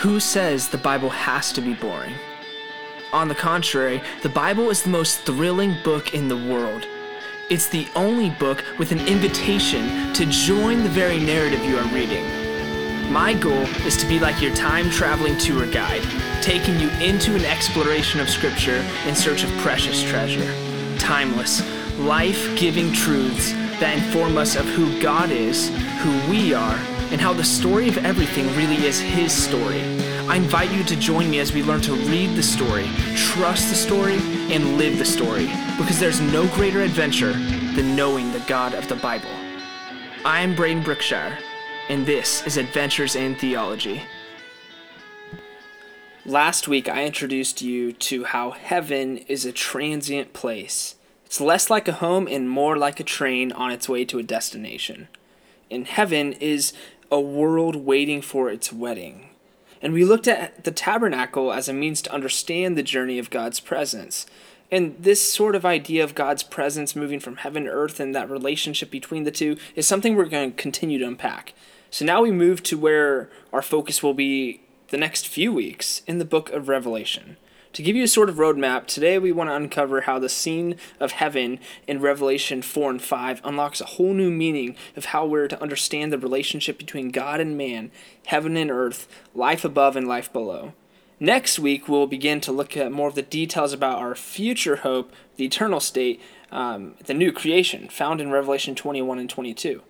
Who says the Bible has to be boring? On the contrary, the Bible is the most thrilling book in the world. It's the only book with an invitation to join the very narrative you are reading. My goal is to be like your time traveling tour guide, taking you into an exploration of Scripture in search of precious treasure. Timeless, life giving truths that inform us of who God is, who we are, and how the story of everything really is His story. I invite you to join me as we learn to read the story, trust the story, and live the story, because there's no greater adventure than knowing the God of the Bible. I'm Braden Brookshire, and this is Adventures in Theology. Last week, I introduced you to how heaven is a transient place. It's less like a home and more like a train on its way to a destination. And heaven is a world waiting for its wedding. And we looked at the tabernacle as a means to understand the journey of God's presence. And this sort of idea of God's presence moving from heaven to earth and that relationship between the two is something we're going to continue to unpack. So now we move to where our focus will be the next few weeks in the book of Revelation. To give you a sort of roadmap, today we want to uncover how the scene of heaven in Revelation 4 and 5 unlocks a whole new meaning of how we're to understand the relationship between God and man, heaven and earth, life above and life below. Next week, we'll begin to look at more of the details about our future hope, the eternal state, um, the new creation found in Revelation 21 and 22.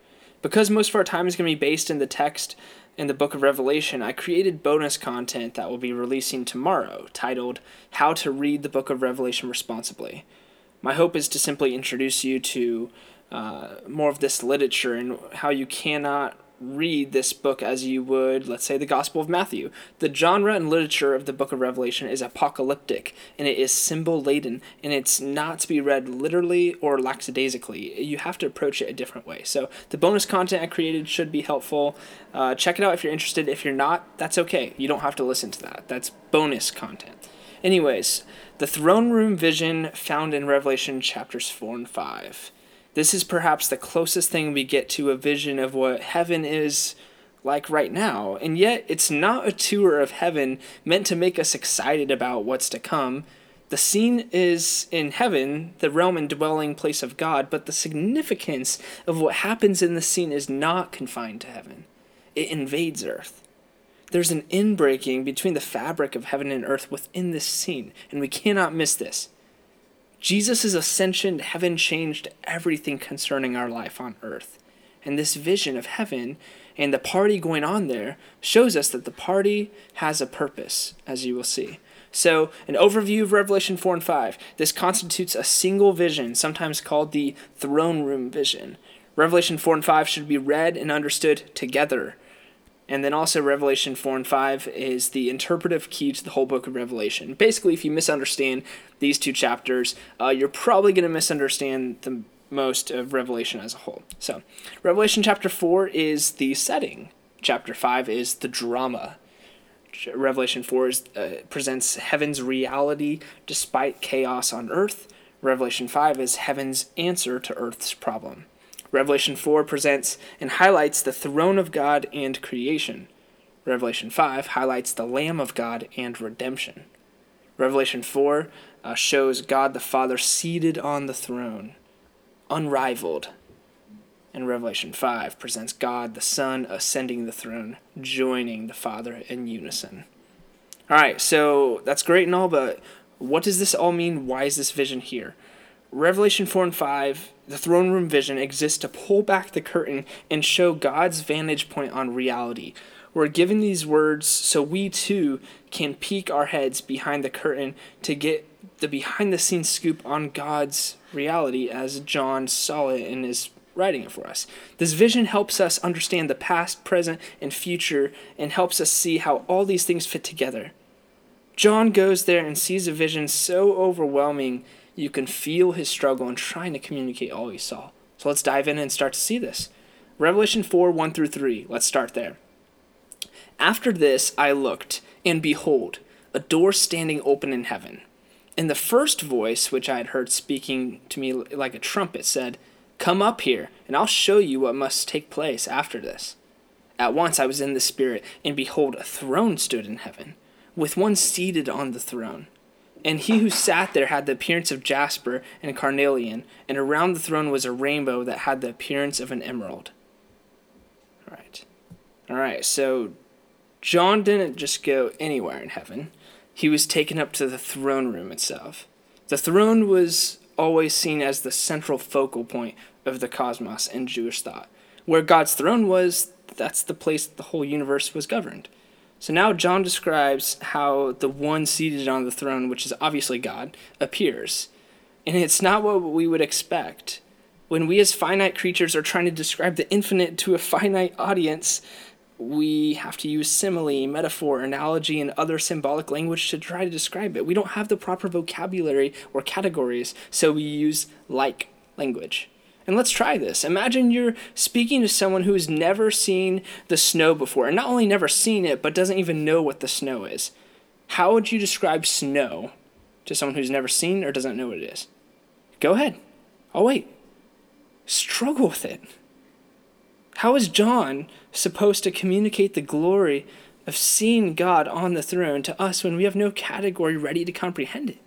Because most of our time is going to be based in the text in the book of Revelation, I created bonus content that will be releasing tomorrow titled How to Read the Book of Revelation Responsibly. My hope is to simply introduce you to uh, more of this literature and how you cannot read this book as you would, let's say, the Gospel of Matthew. The genre and literature of the book of Revelation is apocalyptic, and it is symbol laden, and it's not to be read literally or lackadaisically. You have to approach it a different way. So, the bonus content I created should be helpful. Uh, check it out if you're interested. If you're not, that's okay. You don't have to listen to that. That's bonus content. Anyways, the throne room vision found in Revelation chapters 4 and 5. This is perhaps the closest thing we get to a vision of what heaven is like right now, and yet it's not a tour of heaven meant to make us excited about what's to come. The scene is in heaven, the realm and dwelling place of God, but the significance of what happens in the scene is not confined to heaven. It invades earth. There's an inbreaking between the fabric of heaven and earth within this scene, and we cannot miss this. Jesus' ascension to heaven changed everything concerning our life on earth. And this vision of heaven and the party going on there shows us that the party has a purpose, as you will see. So, an overview of Revelation 4 and 5. This constitutes a single vision, sometimes called the throne room vision. Revelation 4 and 5 should be read and understood together and then also, Revelation 4 and 5 is the interpretive key to the whole book of Revelation. Basically, if you misunderstand these two chapters, uh, you're probably going to misunderstand the most of Revelation as a whole. So, Revelation chapter 4 is the setting, chapter 5 is the drama. Revelation 4 is, uh, presents heaven's reality despite chaos on earth. Revelation 5 is heaven's answer to earth's problem. Revelation 4 presents and highlights the throne of God and creation. Revelation 5 highlights the Lamb of God and redemption. Revelation 4 uh, shows God the Father seated on the throne, unrivaled. And Revelation 5 presents God the Son ascending the throne, joining the Father in unison. All right, so that's great and all, but what does this all mean? Why is this vision here? Revelation 4 and 5, the throne room vision exists to pull back the curtain and show God's vantage point on reality. We're given these words so we too can peek our heads behind the curtain to get the behind the scenes scoop on God's reality as John saw it in his writing it for us. This vision helps us understand the past, present, and future and helps us see how all these things fit together. John goes there and sees a vision so overwhelming you can feel his struggle in trying to communicate all he saw. So let's dive in and start to see this. Revelation 4 1 through 3. Let's start there. After this I looked, and behold, a door standing open in heaven. And the first voice, which I had heard speaking to me like a trumpet, said, Come up here, and I'll show you what must take place after this. At once I was in the Spirit, and behold, a throne stood in heaven, with one seated on the throne. And he who sat there had the appearance of jasper and carnelian, and around the throne was a rainbow that had the appearance of an emerald. All right. All right, so John didn't just go anywhere in heaven, he was taken up to the throne room itself. The throne was always seen as the central focal point of the cosmos in Jewish thought. Where God's throne was, that's the place the whole universe was governed. So now John describes how the one seated on the throne, which is obviously God, appears. And it's not what we would expect. When we as finite creatures are trying to describe the infinite to a finite audience, we have to use simile, metaphor, analogy, and other symbolic language to try to describe it. We don't have the proper vocabulary or categories, so we use like language. And let's try this. Imagine you're speaking to someone who's never seen the snow before, and not only never seen it, but doesn't even know what the snow is. How would you describe snow to someone who's never seen or doesn't know what it is? Go ahead. I'll wait. Struggle with it. How is John supposed to communicate the glory of seeing God on the throne to us when we have no category ready to comprehend it?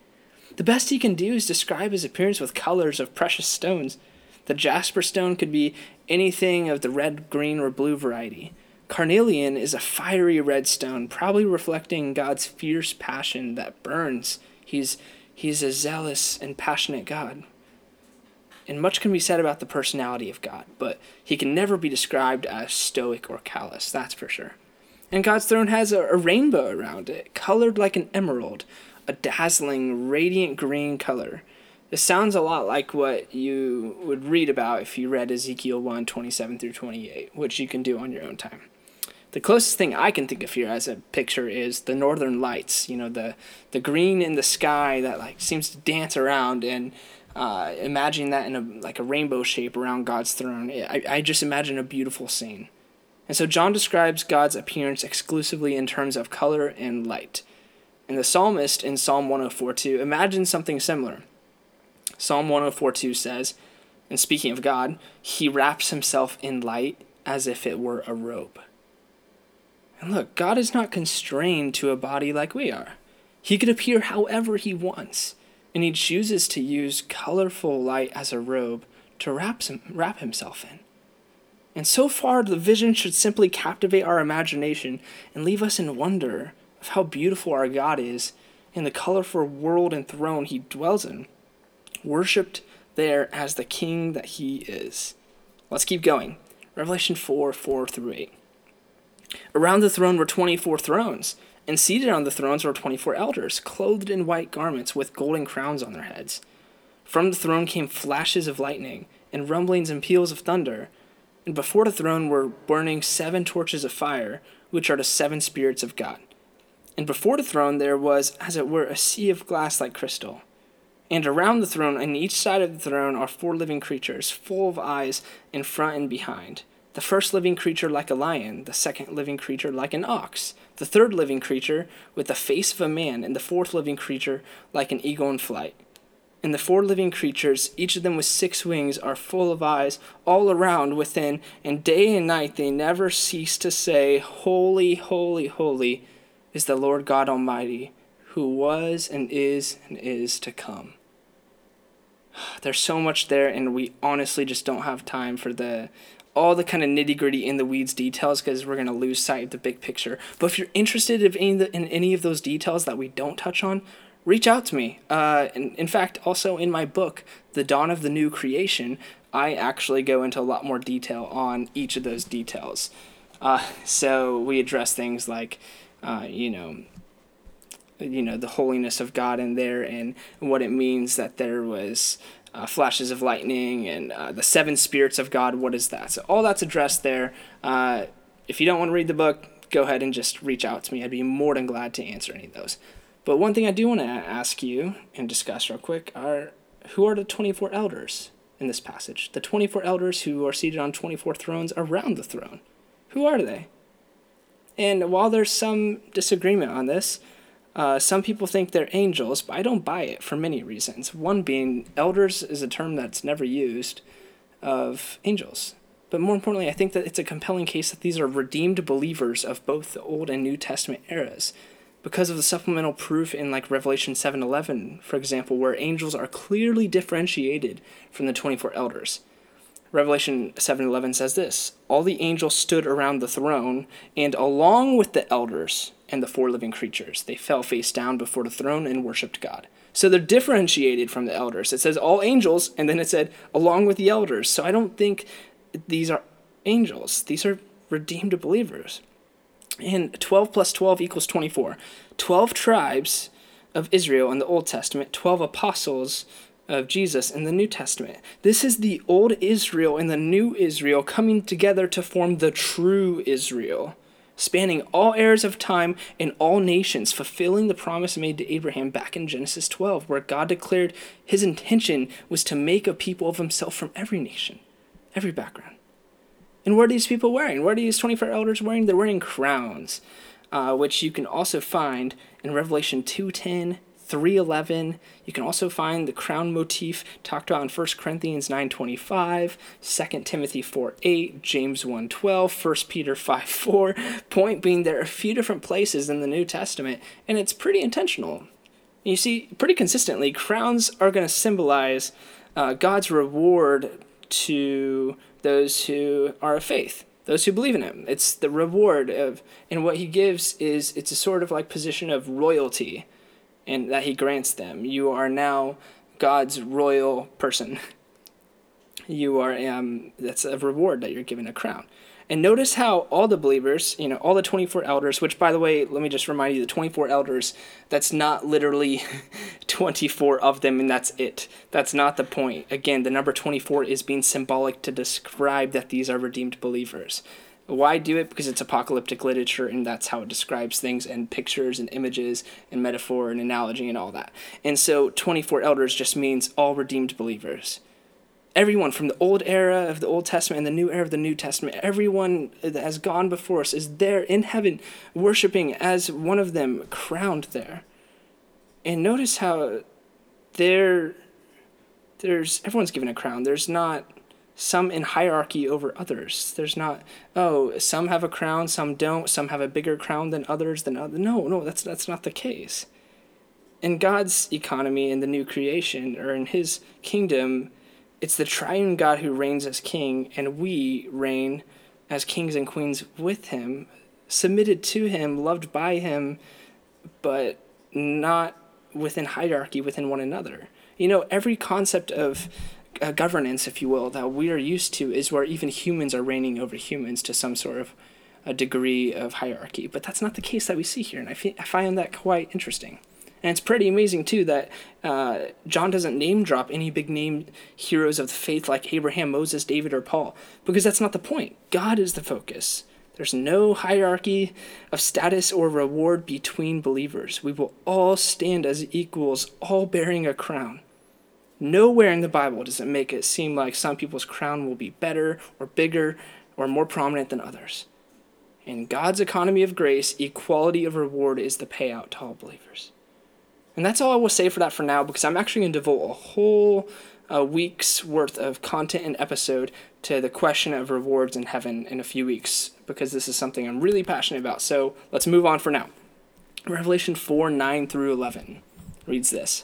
The best he can do is describe his appearance with colors of precious stones the jasper stone could be anything of the red, green, or blue variety. Carnelian is a fiery red stone, probably reflecting God's fierce passion that burns. He's, he's a zealous and passionate God. And much can be said about the personality of God, but he can never be described as stoic or callous, that's for sure. And God's throne has a, a rainbow around it, colored like an emerald, a dazzling, radiant green color. This sounds a lot like what you would read about if you read Ezekiel 1 27 through 28, which you can do on your own time. The closest thing I can think of here as a picture is the northern lights, you know, the, the green in the sky that like seems to dance around and uh, imagine that in a like a rainbow shape around God's throne. I, I just imagine a beautiful scene. And so John describes God's appearance exclusively in terms of color and light. And the psalmist in Psalm 104 2 imagines something similar. Psalm 104:2 says, and speaking of God, he wraps himself in light as if it were a robe. And look, God is not constrained to a body like we are. He could appear however he wants, and he chooses to use colorful light as a robe to wrap, him, wrap himself in. And so far, the vision should simply captivate our imagination and leave us in wonder of how beautiful our God is in the colorful world and throne he dwells in worshipped there as the king that he is. Let's keep going. Revelation 4 4 through 8. Around the throne were 24 thrones, and seated on the thrones were 24 elders, clothed in white garments with golden crowns on their heads. From the throne came flashes of lightning, and rumblings and peals of thunder. And before the throne were burning seven torches of fire, which are the seven spirits of God. And before the throne there was, as it were, a sea of glass like crystal. And around the throne, on each side of the throne, are four living creatures, full of eyes in front and behind. The first living creature like a lion, the second living creature like an ox, the third living creature with the face of a man, and the fourth living creature like an eagle in flight. And the four living creatures, each of them with six wings, are full of eyes all around within, and day and night they never cease to say, Holy, holy, holy is the Lord God Almighty, who was and is and is to come there's so much there and we honestly just don't have time for the all the kind of nitty gritty in the weeds details because we're going to lose sight of the big picture. But if you're interested in any, the, in any of those details that we don't touch on, reach out to me. Uh, in, in fact, also in my book, The Dawn of the New Creation, I actually go into a lot more detail on each of those details. Uh, so we address things like, uh, you know, you know the holiness of God in there and what it means that there was uh, flashes of lightning and uh, the seven spirits of God. What is that? So all that's addressed there. Uh, if you don't want to read the book, go ahead and just reach out to me. I'd be more than glad to answer any of those. But one thing I do want to ask you and discuss real quick are who are the 24 elders in this passage? The 24 elders who are seated on 24 thrones around the throne. Who are they? And while there's some disagreement on this, uh, some people think they're angels, but I don't buy it for many reasons. One being, elders is a term that's never used of angels. But more importantly, I think that it's a compelling case that these are redeemed believers of both the Old and New Testament eras because of the supplemental proof in like Revelation 7:11, for example, where angels are clearly differentiated from the 24 elders. Revelation 7:11 says this, all the angels stood around the throne and along with the elders and the four living creatures, they fell face down before the throne and worshiped God. So they're differentiated from the elders. It says all angels and then it said along with the elders. So I don't think these are angels. These are redeemed believers. And 12 plus 12 equals 24. 12 tribes of Israel in the Old Testament, 12 apostles of Jesus in the New Testament. This is the old Israel and the new Israel coming together to form the true Israel, spanning all eras of time and all nations, fulfilling the promise made to Abraham back in Genesis 12, where God declared his intention was to make a people of himself from every nation, every background. And what are these people wearing? What are these 24 elders wearing? They're wearing crowns, uh, which you can also find in Revelation 2.10, 3.11. You can also find the crown motif talked about in 1 Corinthians 9.25, 2 Timothy 4.8, James 1.12, 1 Peter 5.4. Point being, there are a few different places in the New Testament, and it's pretty intentional. You see, pretty consistently, crowns are going to symbolize uh, God's reward to those who are of faith, those who believe in him. It's the reward of, and what he gives is it's a sort of like position of royalty, and that he grants them. You are now God's royal person. You are um that's a reward that you're given a crown. And notice how all the believers, you know, all the 24 elders, which by the way, let me just remind you the 24 elders, that's not literally 24 of them and that's it. That's not the point. Again, the number 24 is being symbolic to describe that these are redeemed believers. Why do it? Because it's apocalyptic literature and that's how it describes things and pictures and images and metaphor and analogy and all that. And so 24 elders just means all redeemed believers everyone from the old era of the Old Testament and the new era of the New Testament, everyone that has gone before us is there in heaven, worshiping as one of them, crowned there. And notice how there, there's everyone's given a crown. There's not some in hierarchy over others. There's not oh some have a crown, some don't. Some have a bigger crown than others than other. No, no, that's that's not the case. In God's economy in the new creation or in His kingdom it's the triune God who reigns as king, and we reign as kings and queens with him, submitted to him, loved by him, but not within hierarchy within one another. You know, every concept of uh, governance, if you will, that we are used to is where even humans are reigning over humans to some sort of a degree of hierarchy. But that's not the case that we see here, and I, fi- I find that quite interesting. And it's pretty amazing, too, that uh, John doesn't name drop any big name heroes of the faith like Abraham, Moses, David, or Paul, because that's not the point. God is the focus. There's no hierarchy of status or reward between believers. We will all stand as equals, all bearing a crown. Nowhere in the Bible does it make it seem like some people's crown will be better or bigger or more prominent than others. In God's economy of grace, equality of reward is the payout to all believers. And that's all I will say for that for now because I'm actually going to devote a whole uh, week's worth of content and episode to the question of rewards in heaven in a few weeks because this is something I'm really passionate about. So let's move on for now. Revelation 4 9 through 11 reads this.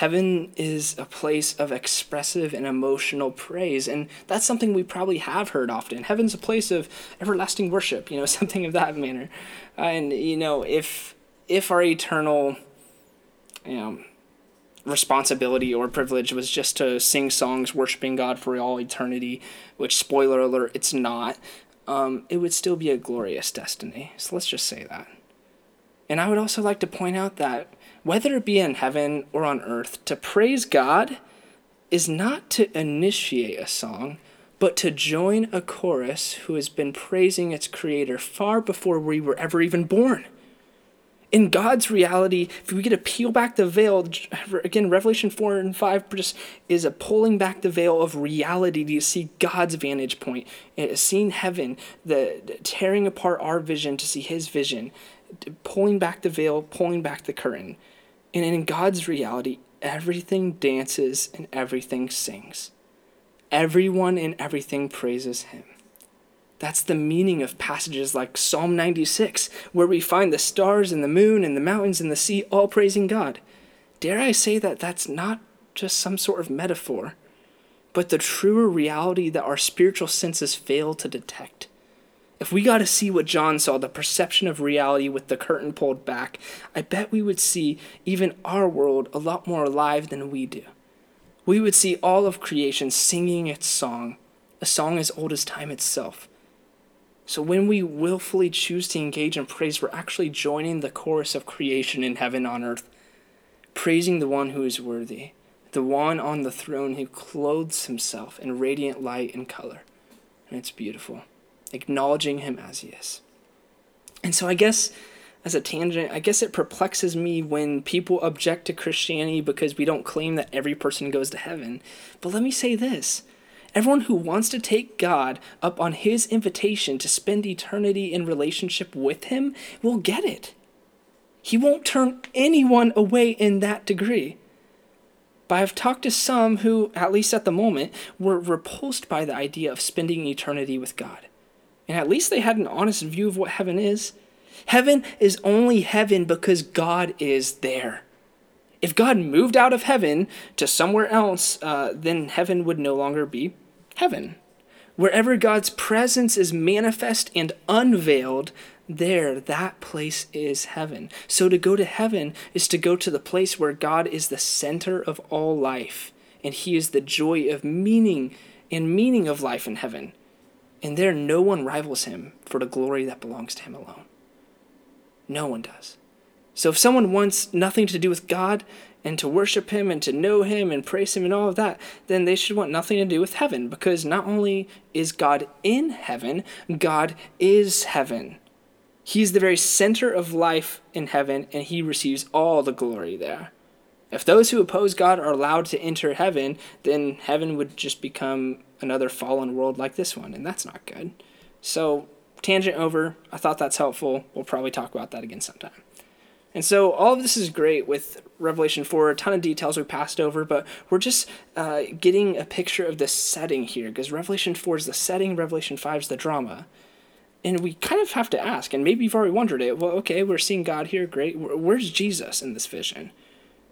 Heaven is a place of expressive and emotional praise, and that's something we probably have heard often. Heaven's a place of everlasting worship, you know, something of that manner. Uh, and you know, if if our eternal, you know, responsibility or privilege was just to sing songs worshiping God for all eternity, which spoiler alert, it's not. Um, it would still be a glorious destiny. So let's just say that. And I would also like to point out that whether it be in heaven or on earth, to praise God is not to initiate a song, but to join a chorus who has been praising its creator far before we were ever even born. In God's reality, if we get to peel back the veil, again, Revelation 4 and 5 just is a pulling back the veil of reality to see God's vantage point, seeing heaven, the, tearing apart our vision to see his vision, pulling back the veil, pulling back the curtain. And in God's reality, everything dances and everything sings. Everyone and everything praises him. That's the meaning of passages like Psalm 96, where we find the stars and the moon and the mountains and the sea all praising God. Dare I say that that's not just some sort of metaphor, but the truer reality that our spiritual senses fail to detect. If we got to see what John saw, the perception of reality with the curtain pulled back, I bet we would see even our world a lot more alive than we do. We would see all of creation singing its song, a song as old as time itself. So when we willfully choose to engage in praise, we're actually joining the chorus of creation in heaven on earth, praising the one who is worthy, the one on the throne who clothes himself in radiant light and color. And it's beautiful, acknowledging him as he is. And so I guess as a tangent, I guess it perplexes me when people object to Christianity because we don't claim that every person goes to heaven. But let me say this Everyone who wants to take God up on his invitation to spend eternity in relationship with him will get it. He won't turn anyone away in that degree. But I've talked to some who, at least at the moment, were repulsed by the idea of spending eternity with God. And at least they had an honest view of what heaven is. Heaven is only heaven because God is there. If God moved out of heaven to somewhere else, uh, then heaven would no longer be heaven. Wherever God's presence is manifest and unveiled, there, that place is heaven. So to go to heaven is to go to the place where God is the center of all life, and He is the joy of meaning and meaning of life in heaven. And there, no one rivals Him for the glory that belongs to Him alone. No one does. So if someone wants nothing to do with God and to worship Him and to know Him and praise Him and all of that, then they should want nothing to do with heaven because not only is God in heaven, God is heaven. He's the very center of life in heaven and He receives all the glory there. If those who oppose God are allowed to enter heaven, then heaven would just become another fallen world like this one, and that's not good. So, tangent over. I thought that's helpful. We'll probably talk about that again sometime. And so all of this is great with Revelation 4, a ton of details we passed over, but we're just uh, getting a picture of the setting here because Revelation 4 is the setting, Revelation 5 is the drama. And we kind of have to ask, and maybe you've already wondered it well, okay, we're seeing God here, great. Where's Jesus in this vision?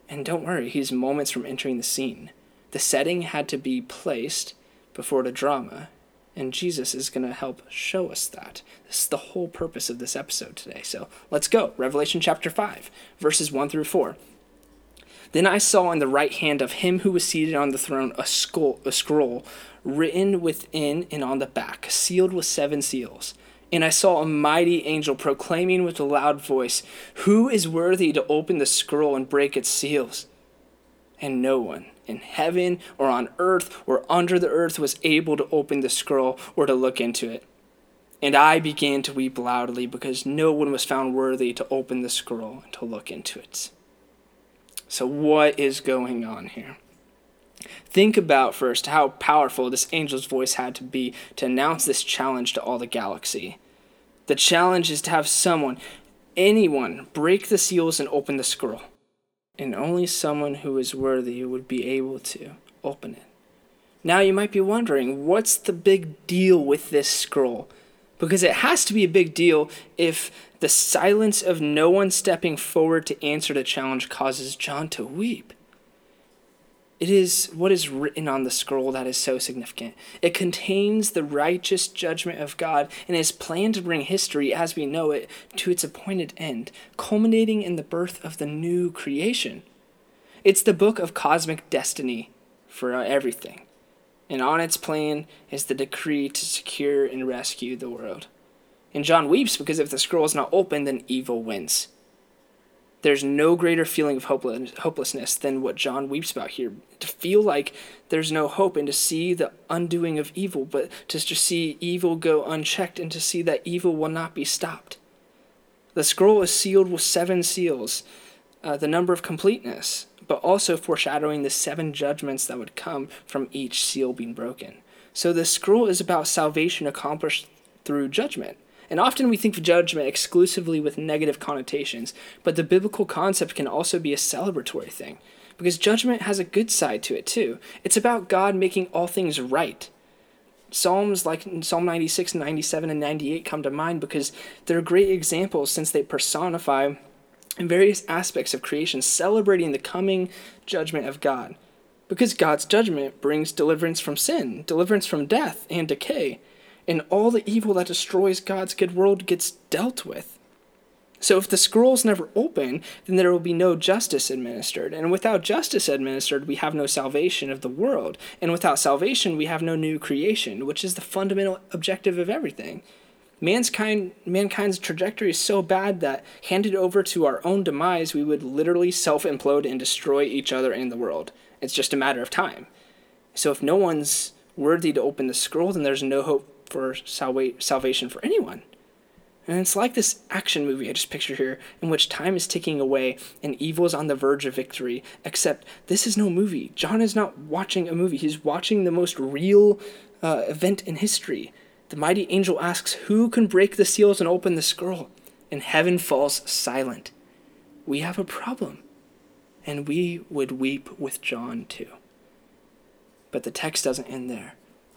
And don't worry, he's moments from entering the scene. The setting had to be placed before the drama, and Jesus is going to help show us that. This is the whole purpose of this episode today. So let's go. Revelation chapter 5, verses 1 through 4. Then I saw in the right hand of him who was seated on the throne a, skull, a scroll written within and on the back, sealed with seven seals. And I saw a mighty angel proclaiming with a loud voice, Who is worthy to open the scroll and break its seals? And no one in heaven or on earth or under the earth was able to open the scroll or to look into it. And I began to weep loudly because no one was found worthy to open the scroll and to look into it. So, what is going on here? Think about first how powerful this angel's voice had to be to announce this challenge to all the galaxy. The challenge is to have someone, anyone, break the seals and open the scroll and only someone who is worthy would be able to open it. Now you might be wondering, what's the big deal with this scroll? Because it has to be a big deal if the silence of no one stepping forward to answer the challenge causes John to weep. It is what is written on the scroll that is so significant. It contains the righteous judgment of God and is planned to bring history as we know it to its appointed end, culminating in the birth of the new creation. It's the book of cosmic destiny for everything, and on its plan is the decree to secure and rescue the world. And John weeps because if the scroll is not open, then evil wins. There's no greater feeling of hopelessness than what John weeps about here. To feel like there's no hope and to see the undoing of evil, but to just see evil go unchecked and to see that evil will not be stopped. The scroll is sealed with seven seals, uh, the number of completeness, but also foreshadowing the seven judgments that would come from each seal being broken. So the scroll is about salvation accomplished through judgment. And often we think of judgment exclusively with negative connotations, but the biblical concept can also be a celebratory thing, because judgment has a good side to it too. It's about God making all things right. Psalms like Psalm 96, 97, and 98 come to mind because they're great examples since they personify various aspects of creation, celebrating the coming judgment of God. Because God's judgment brings deliverance from sin, deliverance from death and decay and all the evil that destroys God's good world gets dealt with. So if the scrolls never open, then there will be no justice administered. And without justice administered, we have no salvation of the world. And without salvation, we have no new creation, which is the fundamental objective of everything. Mankind, mankind's trajectory is so bad that, handed over to our own demise, we would literally self implode and destroy each other and the world. It's just a matter of time. So if no one's worthy to open the scroll, then there's no hope for salva- salvation for anyone. And it's like this action movie I just picture here, in which time is ticking away and evil is on the verge of victory. Except this is no movie. John is not watching a movie, he's watching the most real uh, event in history. The mighty angel asks, Who can break the seals and open the scroll? And heaven falls silent. We have a problem. And we would weep with John too. But the text doesn't end there.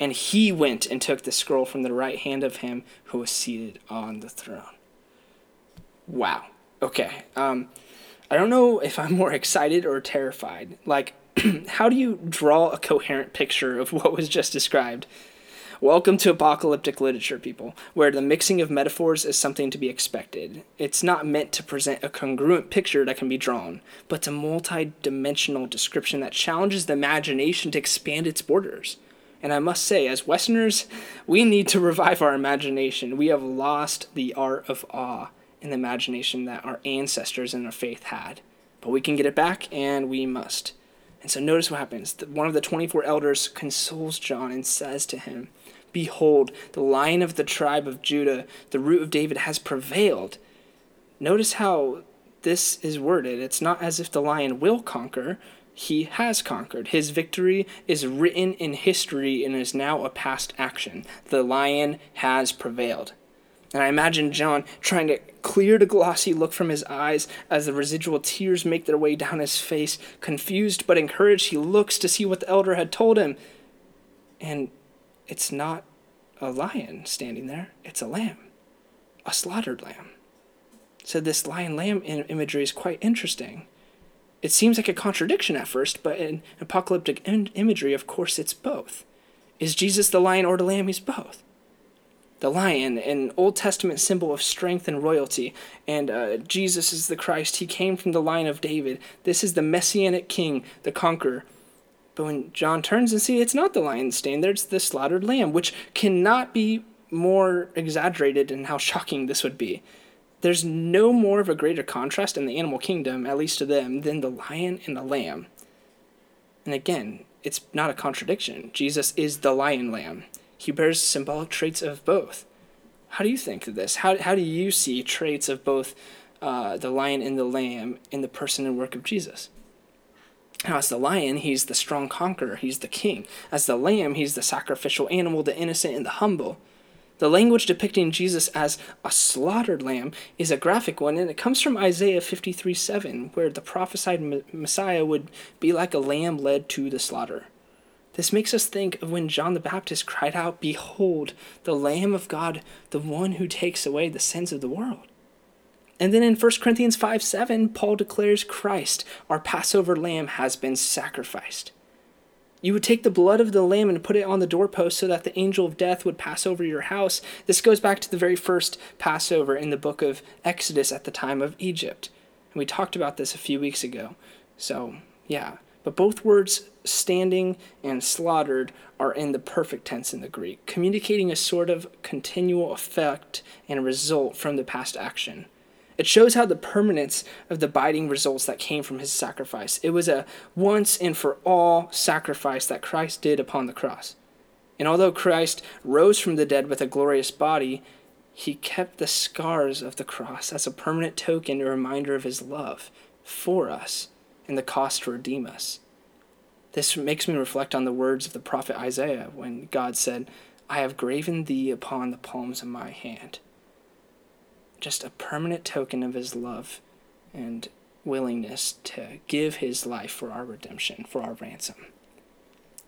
And he went and took the scroll from the right hand of him who was seated on the throne. Wow. Okay. Um, I don't know if I'm more excited or terrified. Like, how do you draw a coherent picture of what was just described? Welcome to apocalyptic literature, people, where the mixing of metaphors is something to be expected. It's not meant to present a congruent picture that can be drawn, but a multi dimensional description that challenges the imagination to expand its borders. And I must say, as Westerners, we need to revive our imagination. We have lost the art of awe and the imagination that our ancestors and our faith had. But we can get it back, and we must. And so notice what happens. One of the 24 elders consoles John and says to him, Behold, the lion of the tribe of Judah, the root of David, has prevailed. Notice how this is worded. It's not as if the lion will conquer, he has conquered. His victory is written in history and is now a past action. The lion has prevailed. And I imagine John trying to clear the glossy look from his eyes as the residual tears make their way down his face. Confused but encouraged, he looks to see what the elder had told him. And it's not a lion standing there, it's a lamb, a slaughtered lamb. So, this lion lamb imagery is quite interesting. It seems like a contradiction at first, but in apocalyptic in- imagery, of course, it's both. Is Jesus the lion or the lamb? He's both. The lion, an Old Testament symbol of strength and royalty, and uh, Jesus is the Christ. He came from the line of David. This is the messianic king, the conqueror. But when John turns and sees it's not the lion standing there, it's the slaughtered lamb, which cannot be more exaggerated in how shocking this would be. There's no more of a greater contrast in the animal kingdom, at least to them, than the lion and the lamb. And again, it's not a contradiction. Jesus is the lion lamb. He bears symbolic traits of both. How do you think of this? How, how do you see traits of both uh, the lion and the lamb in the person and work of Jesus? Now, as the lion, he's the strong conqueror, he's the king. As the lamb, he's the sacrificial animal, the innocent and the humble. The language depicting Jesus as a slaughtered lamb is a graphic one, and it comes from Isaiah 53 7, where the prophesied Messiah would be like a lamb led to the slaughter. This makes us think of when John the Baptist cried out, Behold, the Lamb of God, the one who takes away the sins of the world. And then in 1 Corinthians 5 7, Paul declares Christ, our Passover lamb, has been sacrificed. You would take the blood of the lamb and put it on the doorpost so that the angel of death would pass over your house. This goes back to the very first Passover in the book of Exodus at the time of Egypt. And we talked about this a few weeks ago. So, yeah. But both words, standing and slaughtered, are in the perfect tense in the Greek, communicating a sort of continual effect and result from the past action. It shows how the permanence of the binding results that came from his sacrifice. It was a once and for all sacrifice that Christ did upon the cross. And although Christ rose from the dead with a glorious body, he kept the scars of the cross as a permanent token, a reminder of his love for us and the cost to redeem us. This makes me reflect on the words of the prophet Isaiah when God said, I have graven thee upon the palms of my hand just a permanent token of his love and willingness to give his life for our redemption, for our ransom.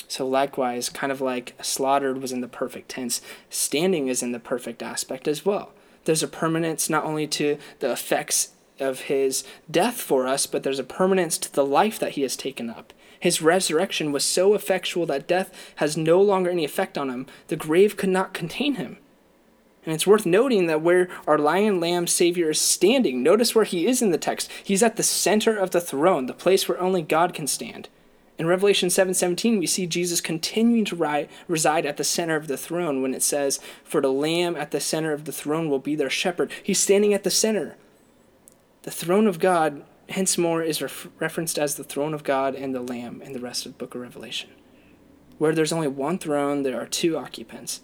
So, likewise, kind of like slaughtered was in the perfect tense, standing is in the perfect aspect as well. There's a permanence not only to the effects of his death for us, but there's a permanence to the life that he has taken up. His resurrection was so effectual that death has no longer any effect on him. The grave could not contain him. And it's worth noting that where our lion lamb savior is standing, notice where he is in the text. He's at the center of the throne, the place where only God can stand. In Revelation 7:17, we see Jesus continuing to ri- reside at the center of the throne when it says, "For the lamb at the center of the throne will be their shepherd." He's standing at the center. The throne of God, hence more, is ref- referenced as the throne of God and the lamb in the rest of the book of Revelation. Where there's only one throne, there are two occupants.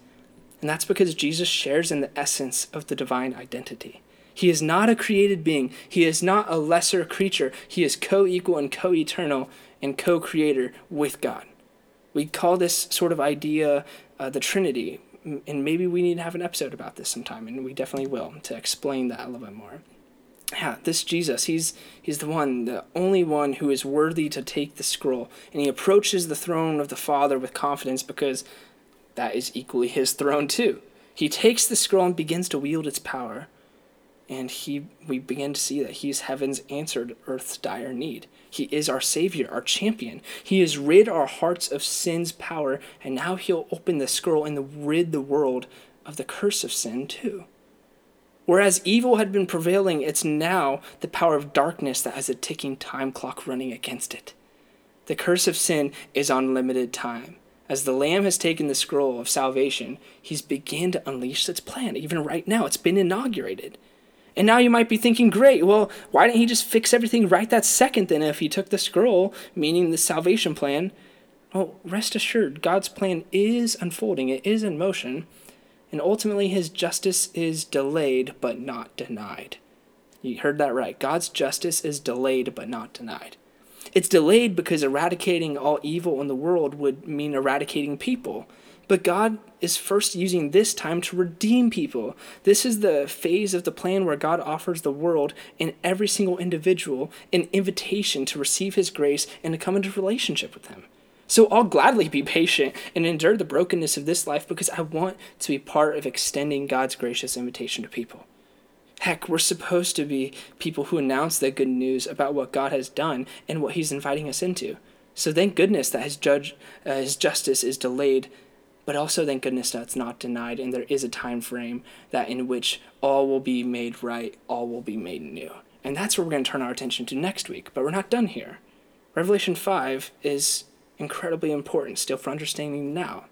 And that's because Jesus shares in the essence of the divine identity. He is not a created being, he is not a lesser creature. He is co equal and co eternal and co creator with God. We call this sort of idea uh, the Trinity, and maybe we need to have an episode about this sometime, and we definitely will to explain that a little bit more. Yeah, this Jesus, he's he's the one, the only one who is worthy to take the scroll, and he approaches the throne of the Father with confidence because that is equally his throne too. He takes the scroll and begins to wield its power, and he we begin to see that he's heaven's answered earth's dire need. He is our savior, our champion. He has rid our hearts of sin's power, and now he'll open the scroll and rid the world of the curse of sin too. Whereas evil had been prevailing, it's now the power of darkness that has a ticking time clock running against it. The curse of sin is on limited time. As the Lamb has taken the scroll of salvation, he's begun to unleash its plan. Even right now, it's been inaugurated. And now you might be thinking, great, well, why didn't he just fix everything right that second then if he took the scroll, meaning the salvation plan? Well, rest assured, God's plan is unfolding, it is in motion, and ultimately his justice is delayed but not denied. You heard that right. God's justice is delayed but not denied. It's delayed because eradicating all evil in the world would mean eradicating people. But God is first using this time to redeem people. This is the phase of the plan where God offers the world and every single individual an invitation to receive His grace and to come into relationship with Him. So I'll gladly be patient and endure the brokenness of this life because I want to be part of extending God's gracious invitation to people. Heck, we're supposed to be people who announce the good news about what God has done and what He's inviting us into. So thank goodness that His judge, uh, His justice is delayed, but also thank goodness that it's not denied, and there is a time frame that in which all will be made right, all will be made new. And that's where we're going to turn our attention to next week. But we're not done here. Revelation 5 is incredibly important still for understanding now.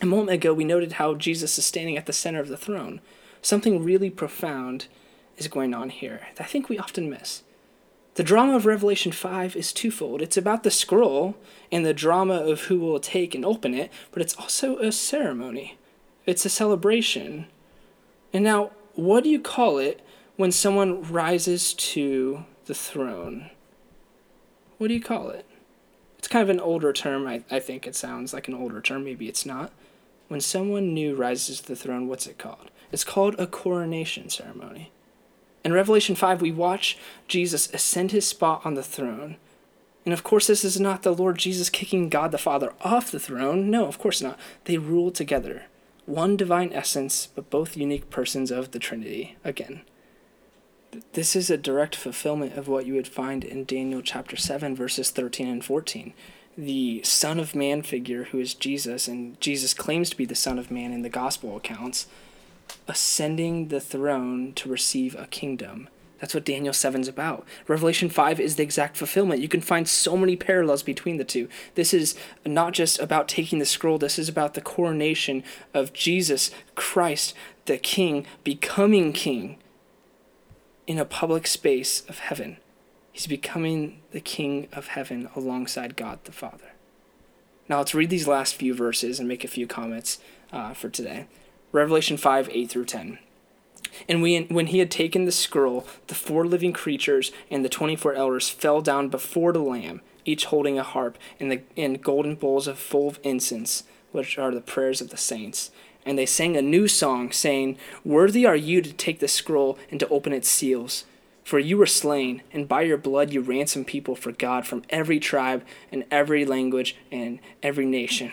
A moment ago, we noted how Jesus is standing at the center of the throne something really profound is going on here that I think we often miss. The drama of Revelation 5 is twofold. It's about the scroll and the drama of who will take and open it, but it's also a ceremony. It's a celebration. And now, what do you call it when someone rises to the throne? What do you call it? It's kind of an older term. I, I think it sounds like an older term. Maybe it's not. When someone new rises to the throne, what's it called? It's called a coronation ceremony. In Revelation 5, we watch Jesus ascend his spot on the throne. And of course, this is not the Lord Jesus kicking God the Father off the throne. No, of course not. They rule together. One divine essence, but both unique persons of the Trinity again. This is a direct fulfillment of what you would find in Daniel chapter 7, verses 13 and 14. The Son of Man figure, who is Jesus, and Jesus claims to be the Son of Man in the gospel accounts, ascending the throne to receive a kingdom. That's what Daniel 7's about. Revelation 5 is the exact fulfillment. You can find so many parallels between the two. This is not just about taking the scroll, this is about the coronation of Jesus Christ, the King, becoming King in a public space of heaven. He's becoming the King of heaven alongside God the Father. Now let's read these last few verses and make a few comments uh, for today. Revelation 5 8 through 10. And we, when he had taken the scroll, the four living creatures and the twenty four elders fell down before the Lamb, each holding a harp and, the, and golden bowls of full of incense, which are the prayers of the saints and they sang a new song, saying, Worthy are you to take the scroll and to open its seals. For you were slain, and by your blood you ransomed people for God from every tribe and every language and every nation.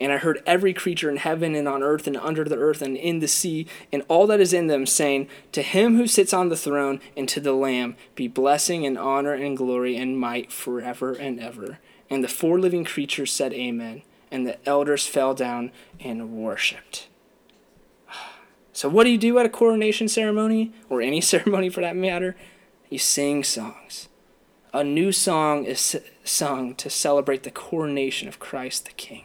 And I heard every creature in heaven and on earth and under the earth and in the sea and all that is in them saying, To him who sits on the throne and to the Lamb be blessing and honor and glory and might forever and ever. And the four living creatures said, Amen. And the elders fell down and worshiped. So, what do you do at a coronation ceremony, or any ceremony for that matter? You sing songs. A new song is sung to celebrate the coronation of Christ the King.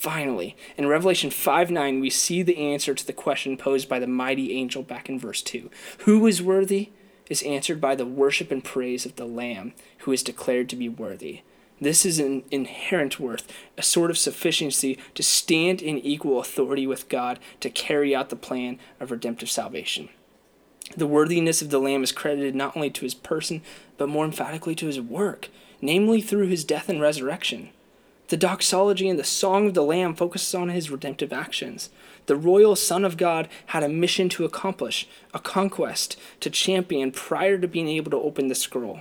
Finally, in Revelation 5 9, we see the answer to the question posed by the mighty angel back in verse 2. Who is worthy? Is answered by the worship and praise of the Lamb, who is declared to be worthy. This is an inherent worth, a sort of sufficiency to stand in equal authority with God to carry out the plan of redemptive salvation. The worthiness of the Lamb is credited not only to his person, but more emphatically to his work, namely through his death and resurrection. The doxology and the song of the Lamb focuses on his redemptive actions. The royal Son of God had a mission to accomplish, a conquest to champion prior to being able to open the scroll.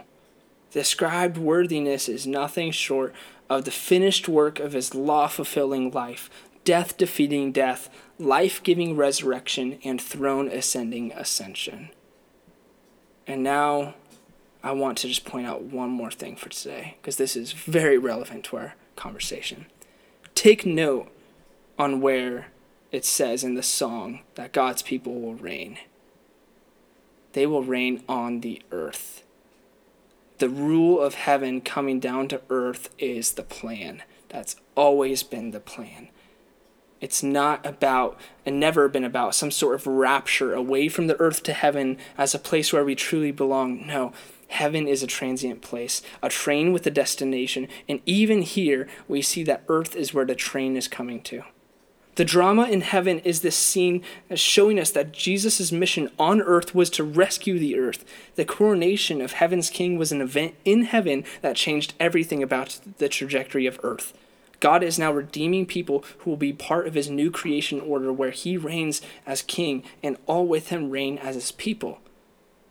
The ascribed worthiness is nothing short of the finished work of his law fulfilling life, death defeating death, life giving resurrection, and throne ascending ascension. And now I want to just point out one more thing for today, because this is very relevant to our conversation. Take note on where it says in the song that God's people will reign. They will reign on the earth the rule of heaven coming down to earth is the plan. That's always been the plan. It's not about, and never been about, some sort of rapture away from the earth to heaven as a place where we truly belong. No, heaven is a transient place, a train with a destination. And even here, we see that earth is where the train is coming to. The drama in heaven is this scene showing us that Jesus' mission on earth was to rescue the earth. The coronation of heaven's king was an event in heaven that changed everything about the trajectory of earth. God is now redeeming people who will be part of his new creation order where he reigns as king and all with him reign as his people.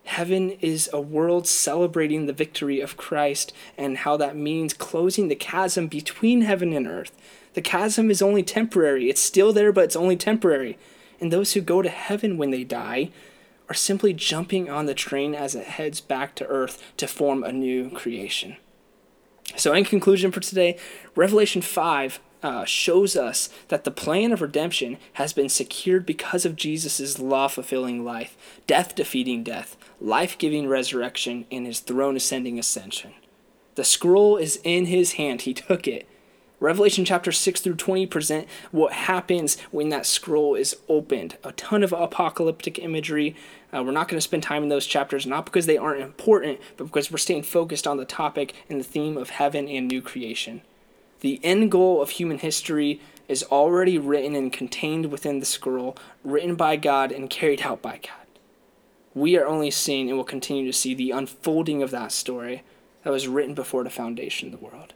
Heaven is a world celebrating the victory of Christ and how that means closing the chasm between heaven and earth. The chasm is only temporary. It's still there, but it's only temporary. And those who go to heaven when they die are simply jumping on the train as it heads back to earth to form a new creation. So, in conclusion for today, Revelation 5 uh, shows us that the plan of redemption has been secured because of Jesus' law fulfilling life, death defeating death, life giving resurrection, and his throne ascending ascension. The scroll is in his hand, he took it. Revelation chapter 6 through 20 present what happens when that scroll is opened. A ton of apocalyptic imagery. Uh, we're not going to spend time in those chapters, not because they aren't important, but because we're staying focused on the topic and the theme of heaven and new creation. The end goal of human history is already written and contained within the scroll, written by God and carried out by God. We are only seeing and will continue to see the unfolding of that story that was written before the foundation of the world.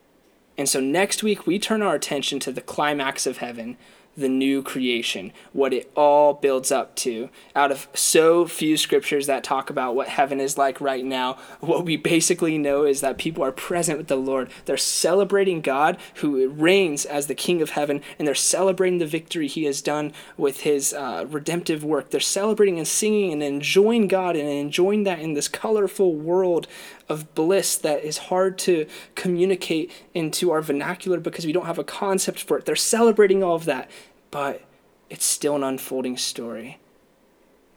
And so next week, we turn our attention to the climax of heaven, the new creation, what it all builds up to. Out of so few scriptures that talk about what heaven is like right now, what we basically know is that people are present with the Lord. They're celebrating God who reigns as the King of heaven, and they're celebrating the victory he has done with his uh, redemptive work. They're celebrating and singing and enjoying God and enjoying that in this colorful world of bliss that is hard to communicate into our vernacular because we don't have a concept for it. They're celebrating all of that, but it's still an unfolding story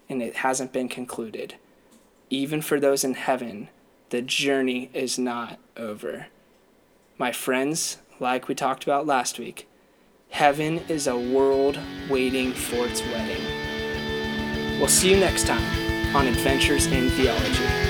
and it hasn't been concluded. Even for those in heaven, the journey is not over. My friends, like we talked about last week, heaven is a world waiting for its wedding. We'll see you next time on Adventures in Theology.